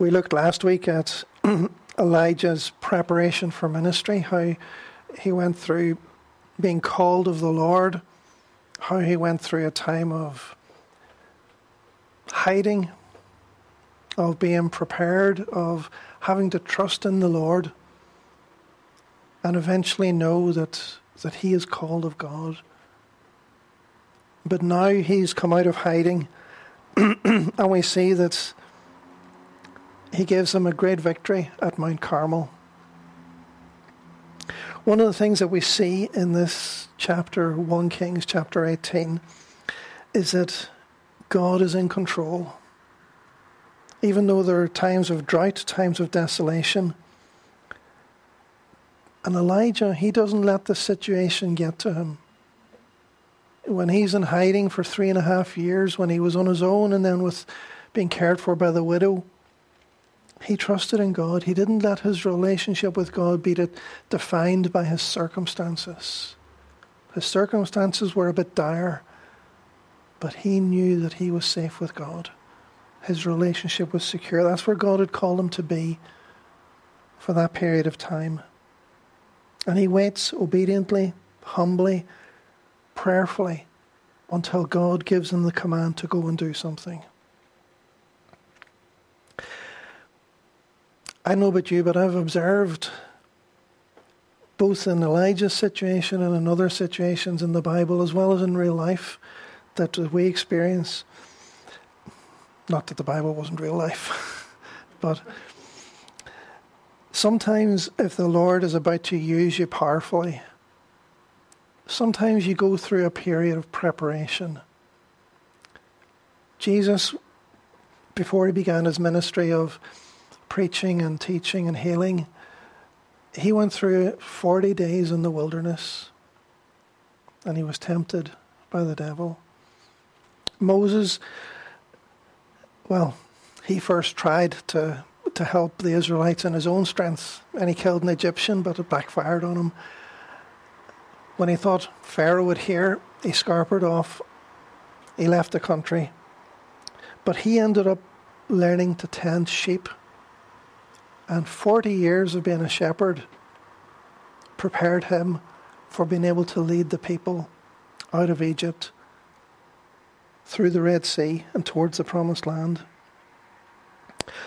We looked last week at Elijah's preparation for ministry, how he went through being called of the Lord, how he went through a time of hiding, of being prepared, of having to trust in the Lord, and eventually know that, that he is called of God. But now he's come out of hiding, and we see that he gives them a great victory at Mount Carmel. One of the things that we see in this chapter, 1 Kings chapter 18, is that God is in control. Even though there are times of drought, times of desolation, and Elijah, he doesn't let the situation get to him. When he's in hiding for three and a half years, when he was on his own and then with being cared for by the widow, he trusted in God. He didn't let his relationship with God be defined by his circumstances. His circumstances were a bit dire, but he knew that he was safe with God. His relationship was secure. That's where God had called him to be for that period of time. And he waits obediently, humbly, prayerfully until God gives him the command to go and do something. I know about you, but I've observed both in Elijah's situation and in other situations in the Bible, as well as in real life, that we experience. Not that the Bible wasn't real life, but sometimes if the Lord is about to use you powerfully, sometimes you go through a period of preparation. Jesus, before he began his ministry of preaching and teaching and healing, he went through 40 days in the wilderness and he was tempted by the devil. Moses, well, he first tried to, to help the Israelites in his own strength and he killed an Egyptian, but it backfired on him. When he thought Pharaoh would hear, he scarpered off. He left the country. But he ended up learning to tend sheep and 40 years of being a shepherd prepared him for being able to lead the people out of Egypt through the Red Sea and towards the promised land.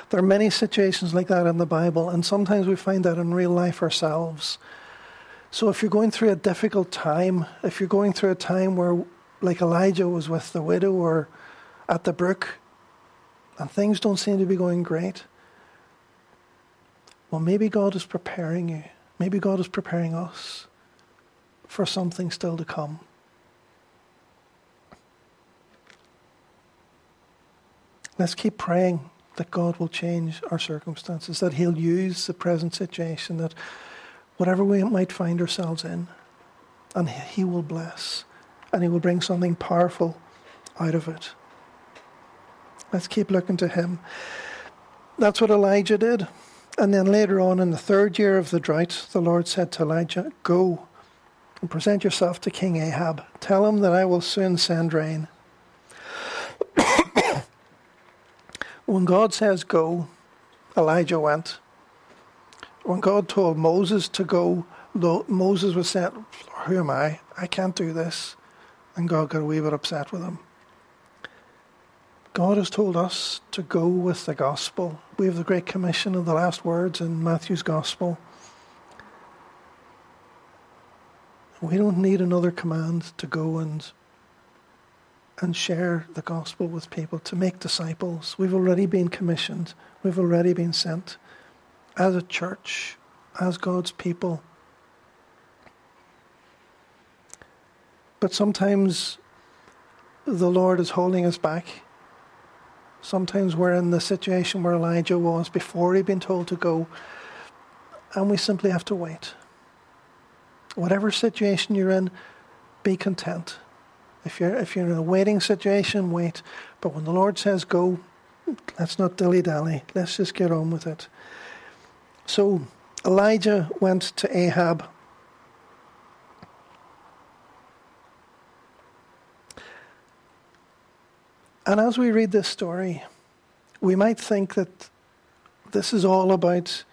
There are many situations like that in the Bible, and sometimes we find that in real life ourselves. So if you're going through a difficult time, if you're going through a time where, like Elijah was with the widow or at the brook, and things don't seem to be going great, well, maybe God is preparing you. Maybe God is preparing us for something still to come. Let's keep praying that God will change our circumstances, that He'll use the present situation, that whatever we might find ourselves in, and He will bless, and He will bring something powerful out of it. Let's keep looking to Him. That's what Elijah did. And then later on in the third year of the drought, the Lord said to Elijah, Go and present yourself to King Ahab. Tell him that I will soon send rain. when God says go, Elijah went. When God told Moses to go, Moses was saying, Who am I? I can't do this. And God got a wee bit upset with him. God has told us to go with the gospel. We have the Great Commission of the last words in Matthew's gospel. We don't need another command to go and and share the gospel with people, to make disciples. We've already been commissioned. We've already been sent as a church, as God's people. But sometimes the Lord is holding us back Sometimes we're in the situation where Elijah was before he'd been told to go, and we simply have to wait. Whatever situation you're in, be content. If you're if you're in a waiting situation, wait. But when the Lord says go, let's not dilly dally. Let's just get on with it. So Elijah went to Ahab And as we read this story, we might think that This is all about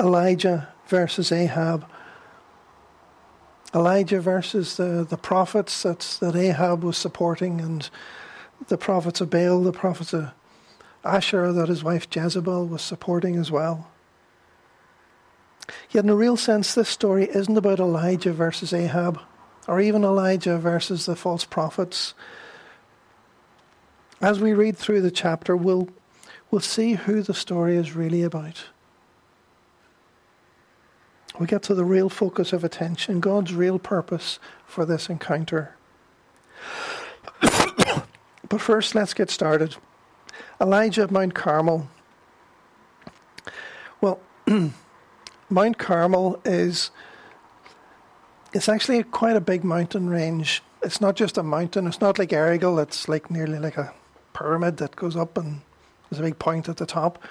Elijah versus Ahab. Elijah versus the, the prophets that, that Ahab was supporting, and the prophets of Baal, the prophets of Asherah that his wife Jezebel was supporting as well. Yet, in a real sense, this story isn't about Elijah versus Ahab, or even Elijah versus the false prophets. As we read through the chapter, we'll, we'll see who the story is really about. We get to the real focus of attention, God's real purpose for this encounter. but first, let's get started. Elijah at Mount Carmel. Well, Mount Carmel is it's actually quite a big mountain range. It's not just a mountain. It's not like Errigal. It's like nearly like a pyramid that goes up and there's a big point at the top.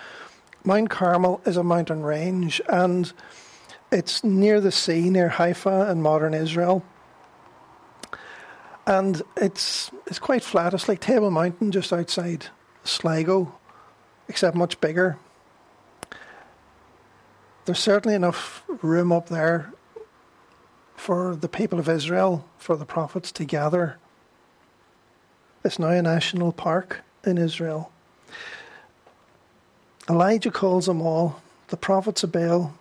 Mount Carmel is a mountain range and it's near the sea, near Haifa in modern Israel. And it's it's quite flat. It's like Table Mountain just outside Sligo, except much bigger. There's certainly enough room up there for the people of Israel, for the prophets to gather. It's now a national park in Israel. Elijah calls them all the prophets of Baal,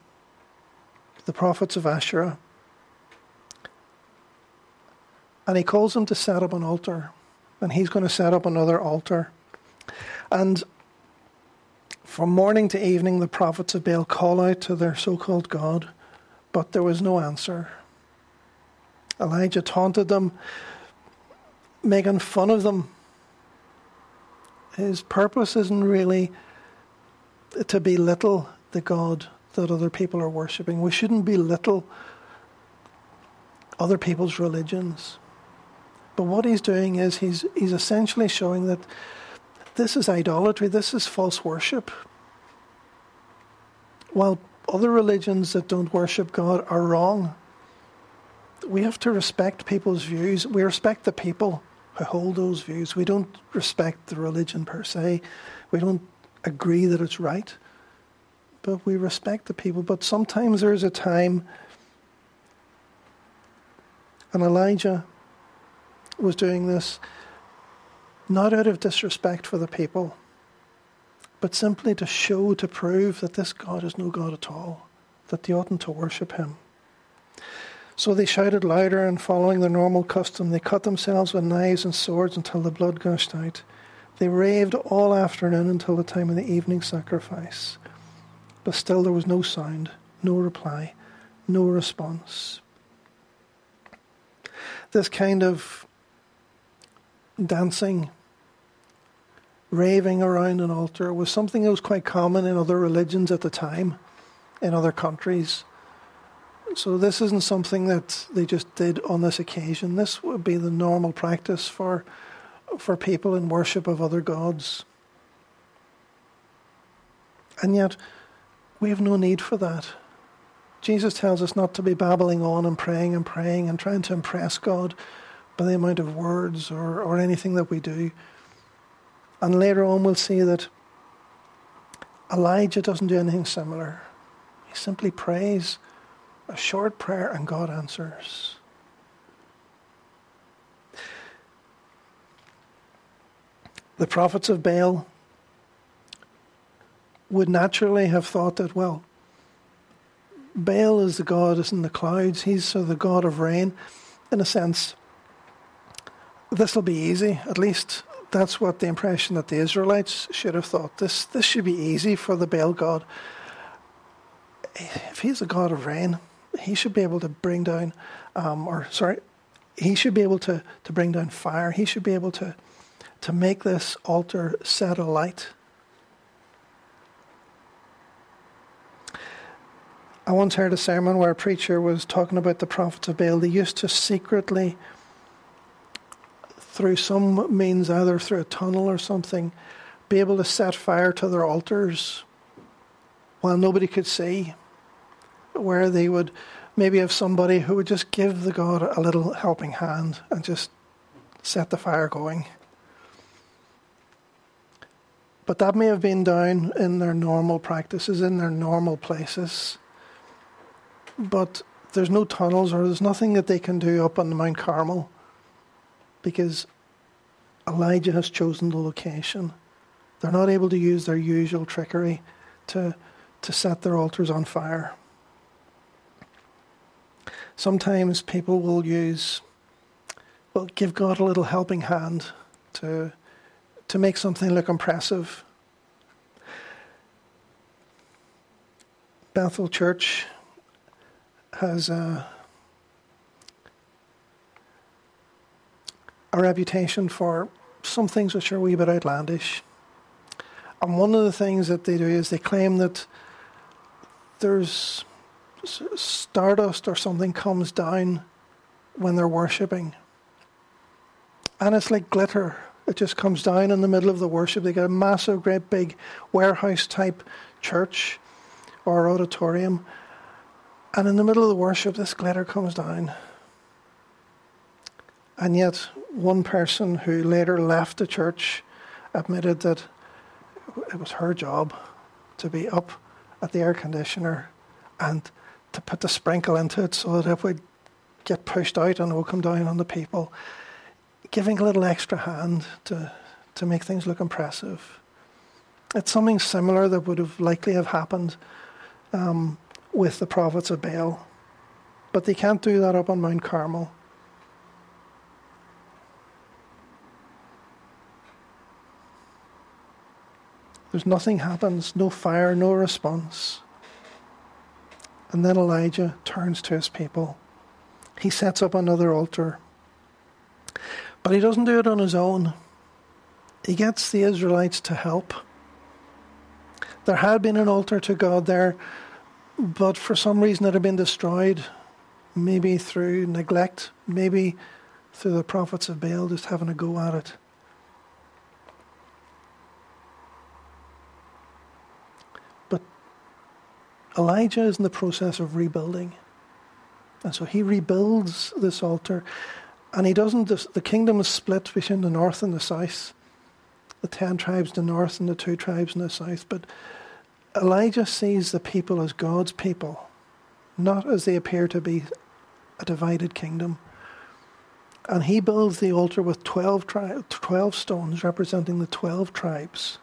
the prophets of Asherah, and he calls them to set up an altar. And he's going to set up another altar. And from morning to evening, the prophets of Baal call out to their so called God, but there was no answer. Elijah taunted them, making fun of them. His purpose isn't really to belittle the God that other people are worshipping. We shouldn't belittle other people's religions. But what he's doing is he's, he's essentially showing that this is idolatry, this is false worship. While other religions that don't worship God are wrong, we have to respect people's views. We respect the people who hold those views. We don't respect the religion per se. We don't agree that it's right. But we respect the people. But sometimes there is a time, and Elijah was doing this not out of disrespect for the people, but simply to show, to prove that this God is no God at all, that they oughtn't to worship him. So they shouted louder, and following their normal custom, they cut themselves with knives and swords until the blood gushed out. They raved all afternoon until the time of the evening sacrifice. But still there was no sound, no reply, no response. This kind of dancing, raving around an altar was something that was quite common in other religions at the time, in other countries. So this isn't something that they just did on this occasion. This would be the normal practice for for people in worship of other gods. And yet we have no need for that. Jesus tells us not to be babbling on and praying and praying and trying to impress God by the amount of words or, or anything that we do. And later on, we'll see that Elijah doesn't do anything similar. He simply prays a short prayer and God answers. The prophets of Baal would naturally have thought that, well, Baal is the god in the clouds, he's the god of rain. In a sense, this will be easy. At least that's what the impression that the Israelites should have thought. This this should be easy for the Baal god. If he's the god of rain, he should be able to bring down, um, or sorry, he should be able to, to bring down fire. He should be able to to make this altar set alight. I once heard a sermon where a preacher was talking about the prophets of Baal. They used to secretly through some means, either through a tunnel or something, be able to set fire to their altars while nobody could see, where they would maybe have somebody who would just give the God a little helping hand and just set the fire going. But that may have been down in their normal practices, in their normal places. But there's no tunnels or there's nothing that they can do up on Mount Carmel because Elijah has chosen the location. They're not able to use their usual trickery to, to set their altars on fire. Sometimes people will use, well, give God a little helping hand to, to make something look impressive. Bethel Church has a, a reputation for some things which are a wee bit outlandish. And one of the things that they do is they claim that there's stardust or something comes down when they're worshipping. And it's like glitter. It just comes down in the middle of the worship. They get a massive, great big warehouse type church or auditorium. And in the middle of the worship, this glitter comes down. And yet, one person who later left the church admitted that it was her job to be up at the air conditioner and to put the sprinkle into it so that it would get pushed out and it would come down on the people, giving a little extra hand to, to make things look impressive. It's something similar that would have likely have happened um, with the prophets of Baal. But they can't do that up on Mount Carmel. There's nothing happens, no fire, no response. And then Elijah turns to his people. He sets up another altar. But he doesn't do it on his own. He gets the Israelites to help. There had been an altar to God there, but for some reason it had been destroyed. Maybe through neglect, maybe through the prophets of Baal just having a go at it. Elijah is in the process of rebuilding. And so he rebuilds this altar. And he doesn't, the kingdom is split between the north and the south, the ten tribes in the north and the two tribes in the south. But Elijah sees the people as God's people, not as they appear to be a divided kingdom. And he builds the altar with 12, tri- 12 stones representing the 12 tribes.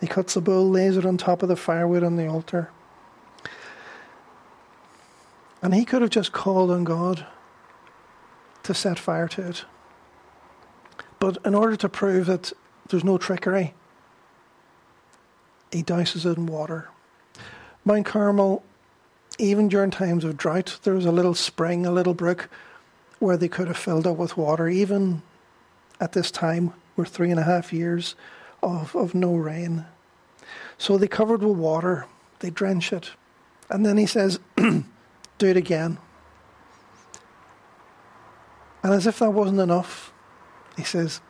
He cuts the bull, lays it on top of the firewood on the altar. And he could have just called on God to set fire to it. But in order to prove that there's no trickery, he douses it in water. Mount Carmel, even during times of drought, there was a little spring, a little brook where they could have filled up with water. Even at this time, we're three and a half years of, of no rain. So they covered with water, they drench it. And then he says, Do it again. And as if that wasn't enough, he says,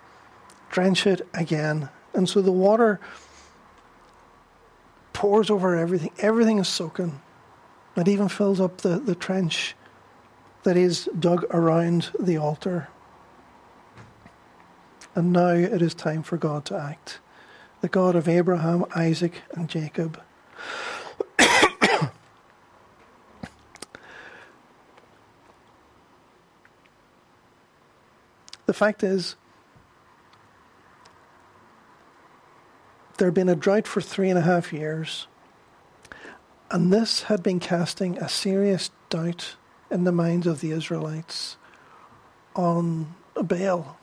Drench it again. And so the water pours over everything. Everything is soaking. It even fills up the, the trench that is dug around the altar. And now it is time for God to act. The God of Abraham, Isaac, and Jacob. the fact is, there had been a drought for three and a half years, and this had been casting a serious doubt in the minds of the Israelites on Baal.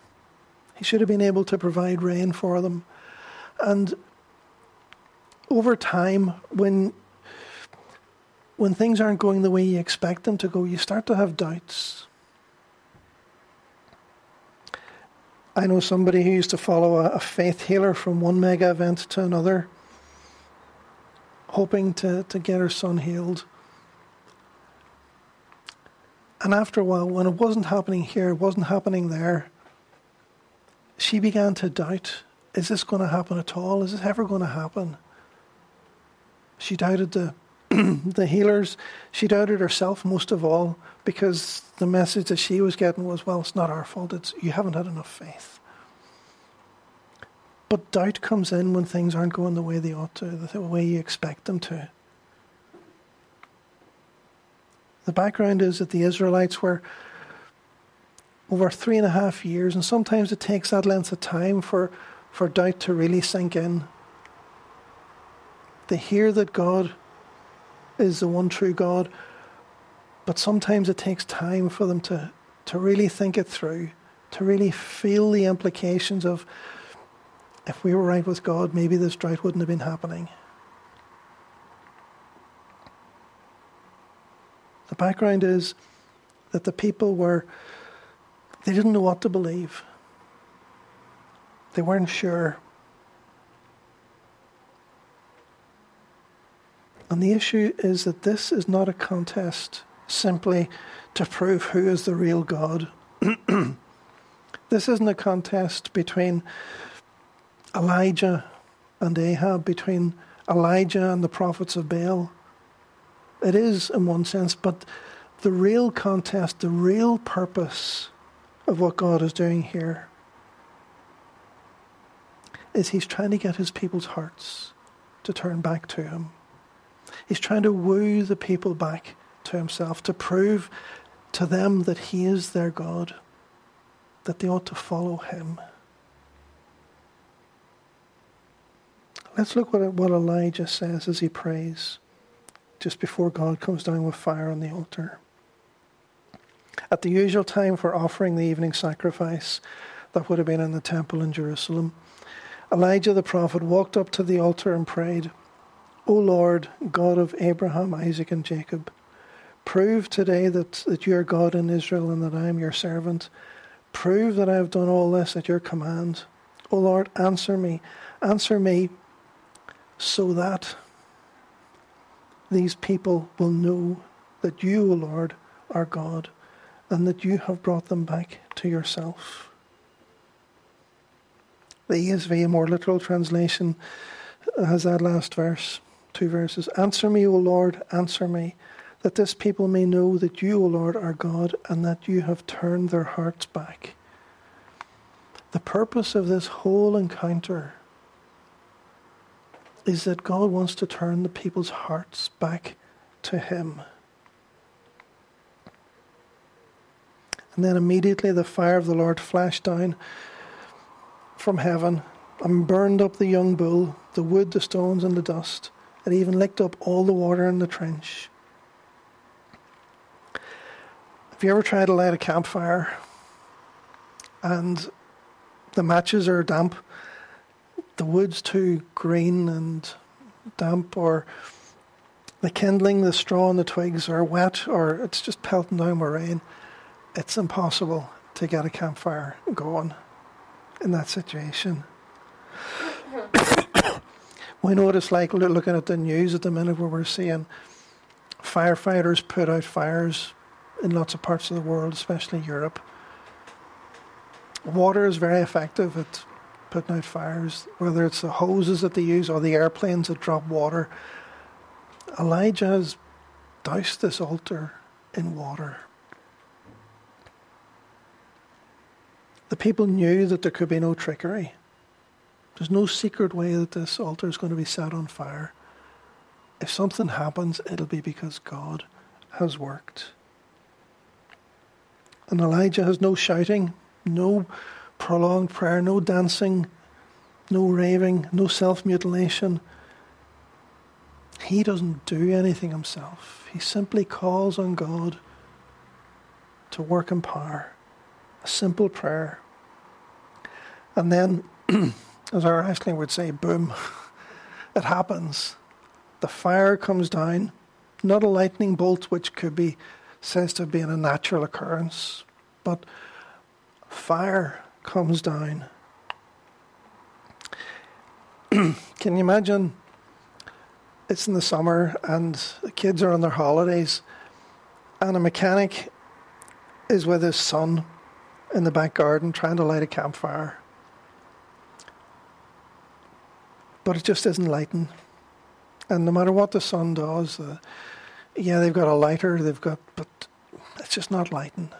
He should have been able to provide rain for them. And over time, when when things aren't going the way you expect them to go, you start to have doubts. I know somebody who used to follow a, a faith healer from one mega event to another, hoping to, to get her son healed. And after a while, when it wasn't happening here, it wasn't happening there, she began to doubt is this going to happen at all? Is this ever going to happen? She doubted the, the healers. She doubted herself most of all because the message that she was getting was, well, it's not our fault. It's you haven't had enough faith. But doubt comes in when things aren't going the way they ought to, the way you expect them to. The background is that the Israelites were over three and a half years, and sometimes it takes that length of time for, for doubt to really sink in. They hear that God is the one true God, but sometimes it takes time for them to, to really think it through, to really feel the implications of if we were right with God, maybe this drought wouldn't have been happening. The background is that the people were, they didn't know what to believe. They weren't sure. And the issue is that this is not a contest simply to prove who is the real God. this isn't a contest between Elijah and Ahab, between Elijah and the prophets of Baal. It is in one sense, but the real contest, the real purpose of what God is doing here is He's trying to get His people's hearts to turn back to Him. He's trying to woo the people back to Himself, to prove to them that He is their God, that they ought to follow Him. Let's look at what Elijah says as he prays just before God comes down with fire on the altar. At the usual time for offering the evening sacrifice, that would have been in the temple in Jerusalem, Elijah the prophet walked up to the altar and prayed, O Lord, God of Abraham, Isaac, and Jacob, prove today that, that you are God in Israel and that I am your servant. Prove that I have done all this at your command. O Lord, answer me. Answer me so that these people will know that you, O Lord, are God and that you have brought them back to yourself. The ESV, a more literal translation, has that last verse, two verses. Answer me, O Lord, answer me, that this people may know that you, O Lord, are God and that you have turned their hearts back. The purpose of this whole encounter is that God wants to turn the people's hearts back to Him. And then immediately the fire of the Lord flashed down from heaven and burned up the young bull, the wood, the stones, and the dust. It even licked up all the water in the trench. Have you ever tried to light a campfire and the matches are damp the wood's too green and damp, or the kindling, the straw, and the twigs are wet, or it's just pelting down with rain, it's impossible to get a campfire going in that situation. we know what it's like looking at the news at the minute where we're seeing firefighters put out fires in lots of parts of the world, especially Europe. Water is very effective at putting out fires, whether it's the hoses that they use or the airplanes that drop water. Elijah has doused this altar in water. The people knew that there could be no trickery. There's no secret way that this altar is going to be set on fire. If something happens, it'll be because God has worked. And Elijah has no shouting, no prolonged prayer, no dancing, no raving, no self mutilation. He doesn't do anything himself. He simply calls on God to work in power. A simple prayer. And then, as our wrestling would say, boom, it happens. The fire comes down, not a lightning bolt, which could be says to have been a natural occurrence, but fire comes down. Can you imagine? It's in the summer and the kids are on their holidays, and a mechanic is with his son in the back garden trying to light a campfire. But it just isn't lighting. And no matter what the son does, uh, yeah, they've got a lighter, they've got, but it's just not lighting.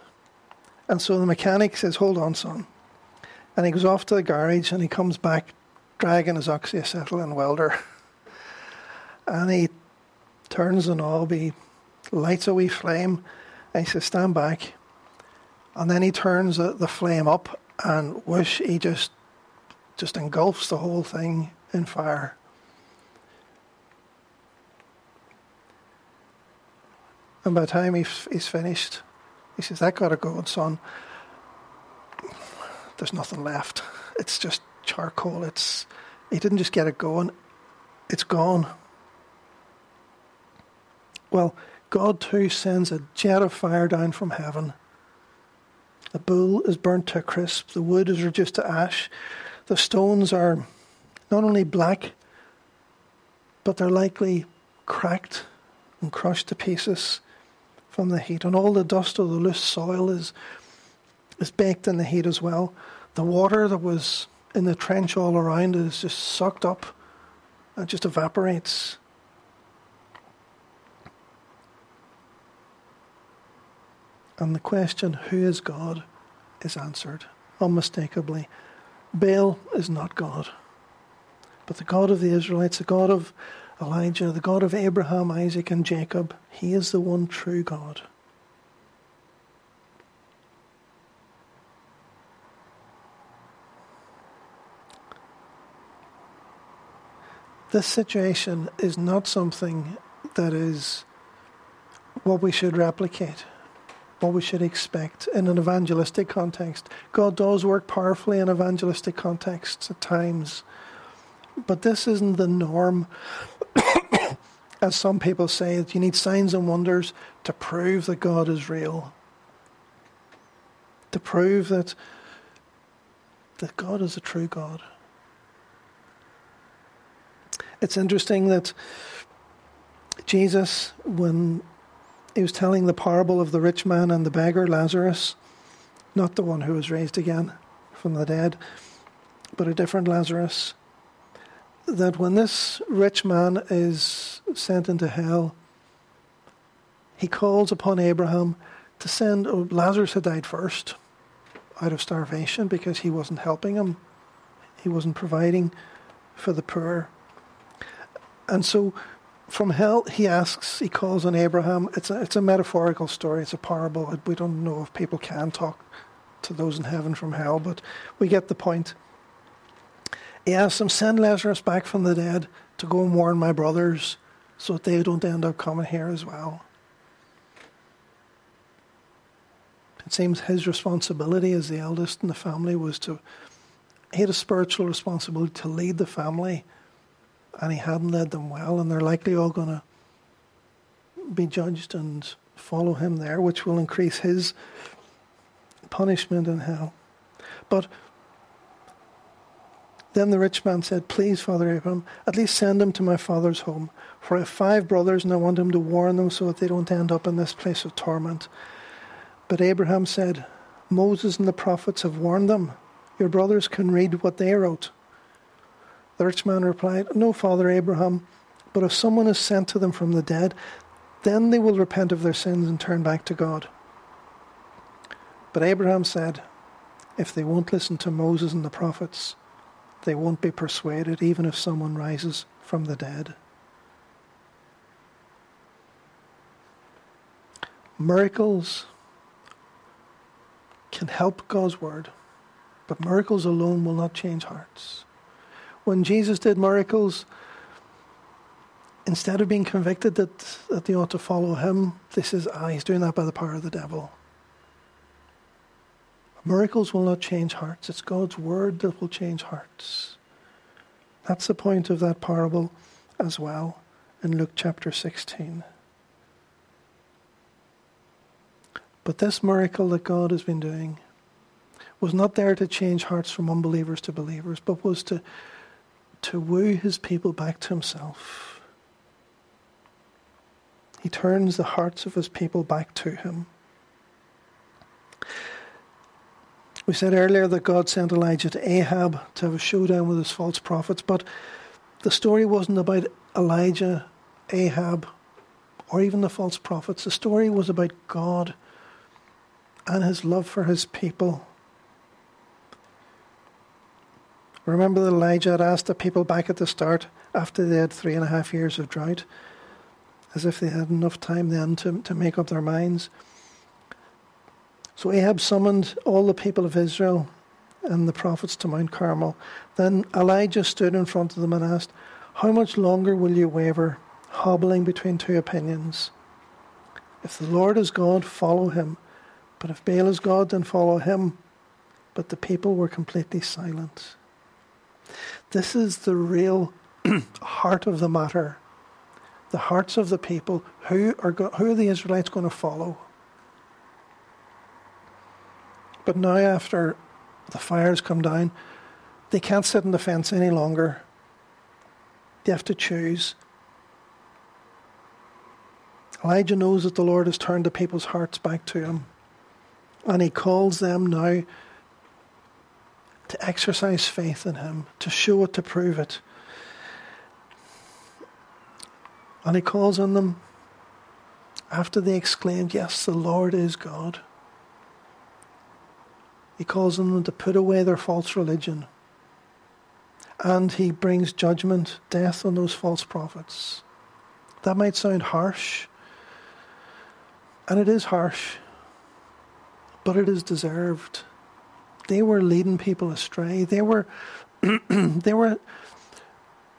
And so the mechanic says, Hold on, son. And he goes off to the garage and he comes back dragging his oxyacetylene welder. And he turns the knob, he lights a wee flame, and he says, Stand back. And then he turns the, the flame up, and whoosh, he just just engulfs the whole thing in fire. And by the time he's finished, he says, That got to go, son. There's nothing left. It's just charcoal. It's he didn't just get it going, it's gone. Well, God too sends a jet of fire down from heaven. The bull is burnt to a crisp, the wood is reduced to ash, the stones are not only black, but they're likely cracked and crushed to pieces from the heat. And all the dust of the loose soil is, is baked in the heat as well. The water that was in the trench all around is just sucked up and just evaporates. And the question, who is God, is answered unmistakably. Baal is not God, but the God of the Israelites, the God of Elijah, the God of Abraham, Isaac, and Jacob, he is the one true God. This situation is not something that is what we should replicate, what we should expect in an evangelistic context. God does work powerfully in evangelistic contexts at times, but this isn't the norm as some people say, that you need signs and wonders to prove that God is real. To prove that, that God is a true God. It's interesting that Jesus, when he was telling the parable of the rich man and the beggar Lazarus, not the one who was raised again from the dead, but a different Lazarus, that when this rich man is sent into hell, he calls upon Abraham to send. Oh, Lazarus had died first out of starvation because he wasn't helping him, he wasn't providing for the poor. And so from hell, he asks, he calls on Abraham. It's a, it's a metaphorical story, it's a parable. We don't know if people can talk to those in heaven from hell, but we get the point. He asks him, Send Lazarus back from the dead to go and warn my brothers so that they don't end up coming here as well. It seems his responsibility as the eldest in the family was to, he had a spiritual responsibility to lead the family, and he hadn't led them well, and they're likely all going to be judged and follow him there, which will increase his punishment in hell. But then the rich man said, Please, Father Abraham, at least send him to my father's home. For I have five brothers, and I want him to warn them so that they don't end up in this place of torment. But Abraham said, Moses and the prophets have warned them. Your brothers can read what they wrote. The rich man replied, No, Father Abraham, but if someone is sent to them from the dead, then they will repent of their sins and turn back to God. But Abraham said, If they won't listen to Moses and the prophets, they won't be persuaded even if someone rises from the dead. Miracles can help God's word, but miracles alone will not change hearts. When Jesus did miracles, instead of being convicted that, that they ought to follow him, this is, ah, he's doing that by the power of the devil. Miracles will not change hearts. It's God's word that will change hearts. That's the point of that parable as well in Luke chapter 16. But this miracle that God has been doing was not there to change hearts from unbelievers to believers, but was to, to woo his people back to himself. He turns the hearts of his people back to him. We said earlier that God sent Elijah to Ahab to have a showdown with his false prophets, but the story wasn't about Elijah, Ahab, or even the false prophets. The story was about God and his love for his people. Remember that Elijah had asked the people back at the start, after they had three and a half years of drought, as if they had enough time then to, to make up their minds. So Ahab summoned all the people of Israel and the prophets to Mount Carmel. Then Elijah stood in front of them and asked, How much longer will you waver, hobbling between two opinions? If the Lord is God, follow him. But if Baal is God, then follow him. But the people were completely silent. This is the real heart of the matter. The hearts of the people. Who are, go- who are the Israelites going to follow? But now, after the fires come down, they can't sit on the fence any longer. They have to choose. Elijah knows that the Lord has turned the people's hearts back to him. And he calls them now to exercise faith in him, to show it, to prove it. And he calls on them after they exclaimed, Yes, the Lord is God. He calls on them to put away their false religion. And he brings judgment, death on those false prophets. That might sound harsh, and it is harsh, but it is deserved. They were leading people astray. They were they were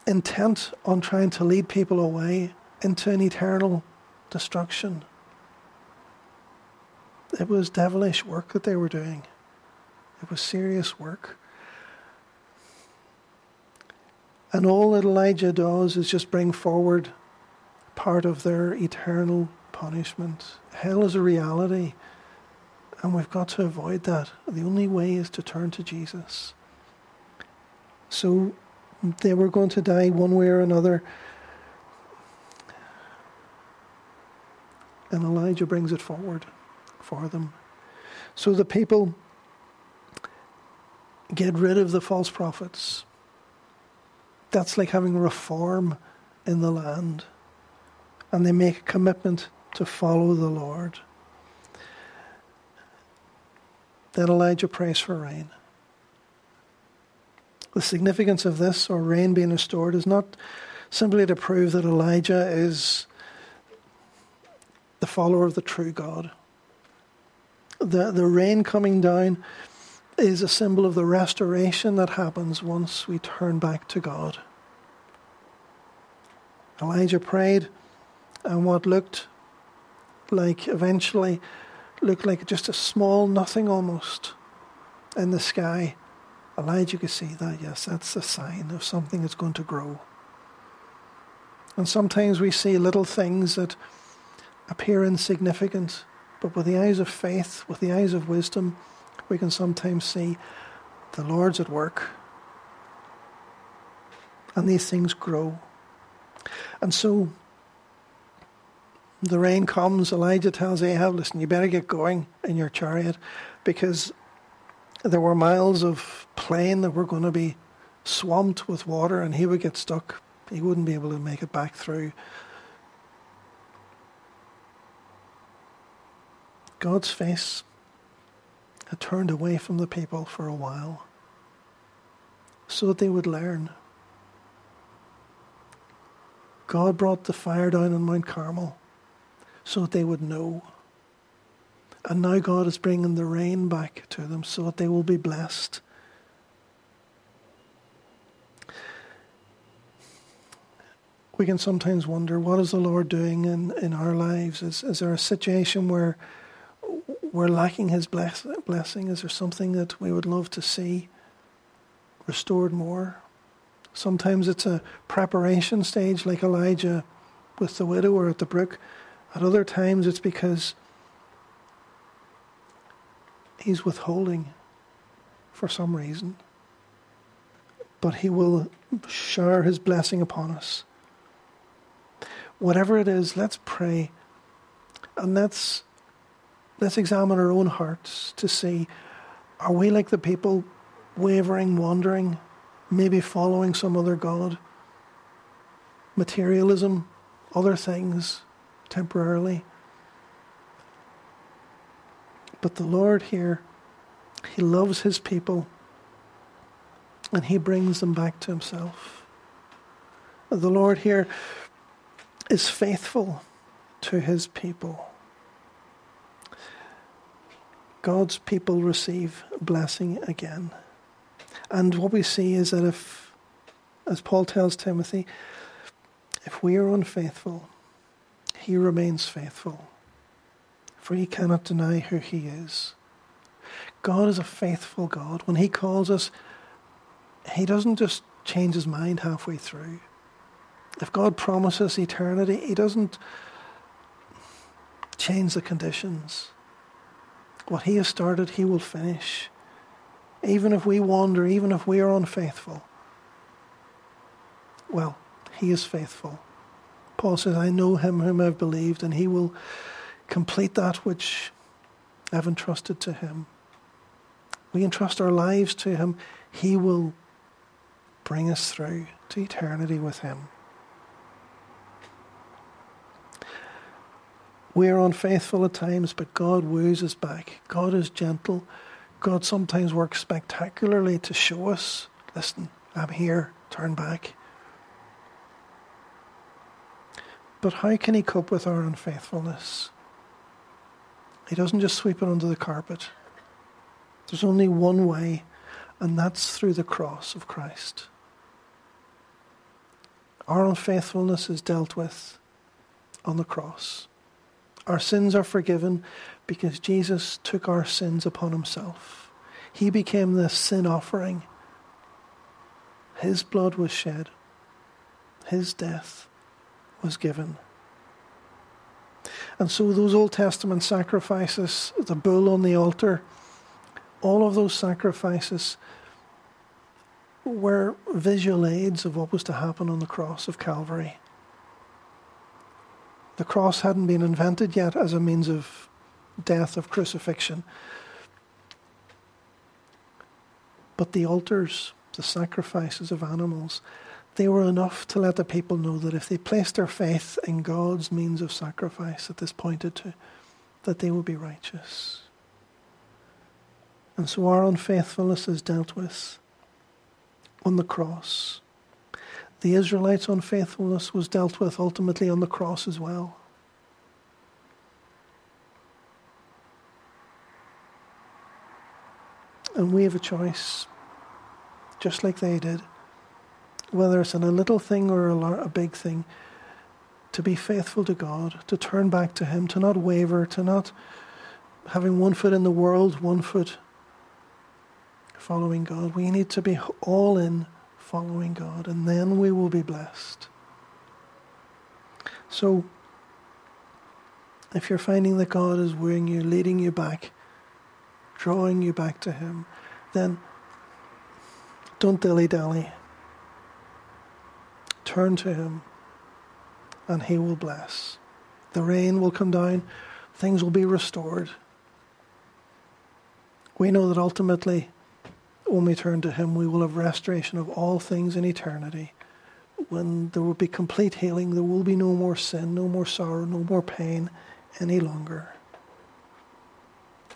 intent on trying to lead people away into an eternal destruction. It was devilish work that they were doing. It was serious work. And all that Elijah does is just bring forward part of their eternal punishment. Hell is a reality. And we've got to avoid that. The only way is to turn to Jesus. So they were going to die one way or another. And Elijah brings it forward for them. So the people get rid of the false prophets. That's like having reform in the land. And they make a commitment to follow the Lord. Then Elijah prays for rain. The significance of this, or rain being restored, is not simply to prove that Elijah is the follower of the true God. The, the rain coming down is a symbol of the restoration that happens once we turn back to God. Elijah prayed, and what looked like eventually looked like just a small nothing almost in the sky. Elijah could see that, yes, that's a sign of something that's going to grow. And sometimes we see little things that appear insignificant, but with the eyes of faith, with the eyes of wisdom, we can sometimes see the Lord's at work. And these things grow. And so the rain comes. Elijah tells Ahab, listen, you better get going in your chariot because there were miles of plain that were going to be swamped with water and he would get stuck. He wouldn't be able to make it back through. God's face had turned away from the people for a while so that they would learn. God brought the fire down on Mount Carmel so that they would know. And now God is bringing the rain back to them so that they will be blessed. We can sometimes wonder what is the Lord doing in, in our lives? Is, is there a situation where we're lacking His bless, blessing? Is there something that we would love to see restored more? Sometimes it's a preparation stage, like Elijah with the widow or at the brook. At other times, it's because he's withholding for some reason. But he will shower his blessing upon us. Whatever it is, let's pray and let's let's examine our own hearts to see are we like the people wavering, wandering, maybe following some other God? Materialism, other things, temporarily. But the Lord here, He loves His people. and he brings them back to himself. The Lord here is faithful to his people. God's people receive blessing again. And what we see is that if, as Paul tells Timothy, if we are unfaithful, he remains faithful, for he cannot deny who he is. God is a faithful God. When he calls us, he doesn't just change his mind halfway through. If God promises eternity, he doesn't change the conditions. What he has started, he will finish. Even if we wander, even if we are unfaithful. Well, he is faithful. Paul says, I know him whom I've believed, and he will complete that which I've entrusted to him. We entrust our lives to him, he will bring us through to eternity with him. We are unfaithful at times, but God woos us back. God is gentle. God sometimes works spectacularly to show us listen, I'm here, turn back. But how can He cope with our unfaithfulness? He doesn't just sweep it under the carpet. There's only one way, and that's through the cross of Christ. Our unfaithfulness is dealt with on the cross. Our sins are forgiven because Jesus took our sins upon himself. He became the sin offering. His blood was shed. His death was given. And so those Old Testament sacrifices, the bull on the altar, all of those sacrifices were visual aids of what was to happen on the cross of Calvary. The cross hadn't been invented yet as a means of death, of crucifixion. But the altars, the sacrifices of animals, they were enough to let the people know that if they placed their faith in God's means of sacrifice that this pointed to, that they would be righteous. And so our unfaithfulness is dealt with on the cross the Israelites' unfaithfulness was dealt with ultimately on the cross as well. And we have a choice, just like they did, whether it's in a little thing or a, a big thing, to be faithful to God, to turn back to Him, to not waver, to not having one foot in the world, one foot following God. We need to be all in following God, and then we will be blessed. So, if you're finding that God is wooing you, leading you back, drawing you back to Him, then don't dilly dally. Turn to Him, and He will bless. The rain will come down, things will be restored. We know that ultimately when we turn to Him, we will have restoration of all things in eternity. When there will be complete healing, there will be no more sin, no more sorrow, no more pain any longer.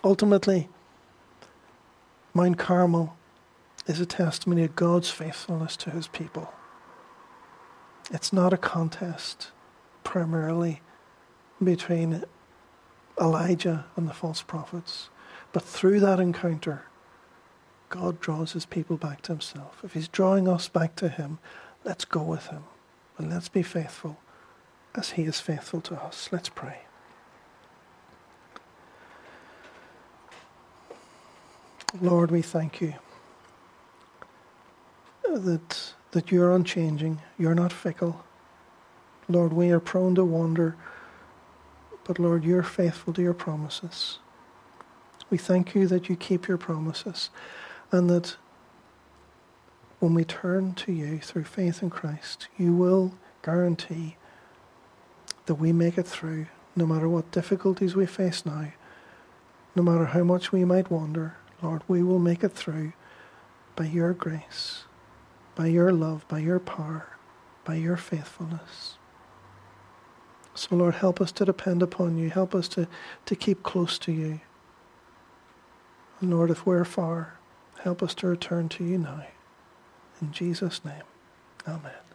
Ultimately, Mount Carmel is a testimony of God's faithfulness to His people. It's not a contest primarily between Elijah and the false prophets, but through that encounter, God draws his people back to himself. If he's drawing us back to him, let's go with him. And let's be faithful as he is faithful to us. Let's pray. Lord, we thank you that, that you're unchanging, you're not fickle. Lord, we are prone to wander, but Lord, you're faithful to your promises. We thank you that you keep your promises and that when we turn to you through faith in Christ, you will guarantee that we make it through no matter what difficulties we face now, no matter how much we might wander, Lord, we will make it through by your grace, by your love, by your power, by your faithfulness. So, Lord, help us to depend upon you. Help us to, to keep close to you. And Lord, if we're far, Help us to return to you now. In Jesus' name, amen.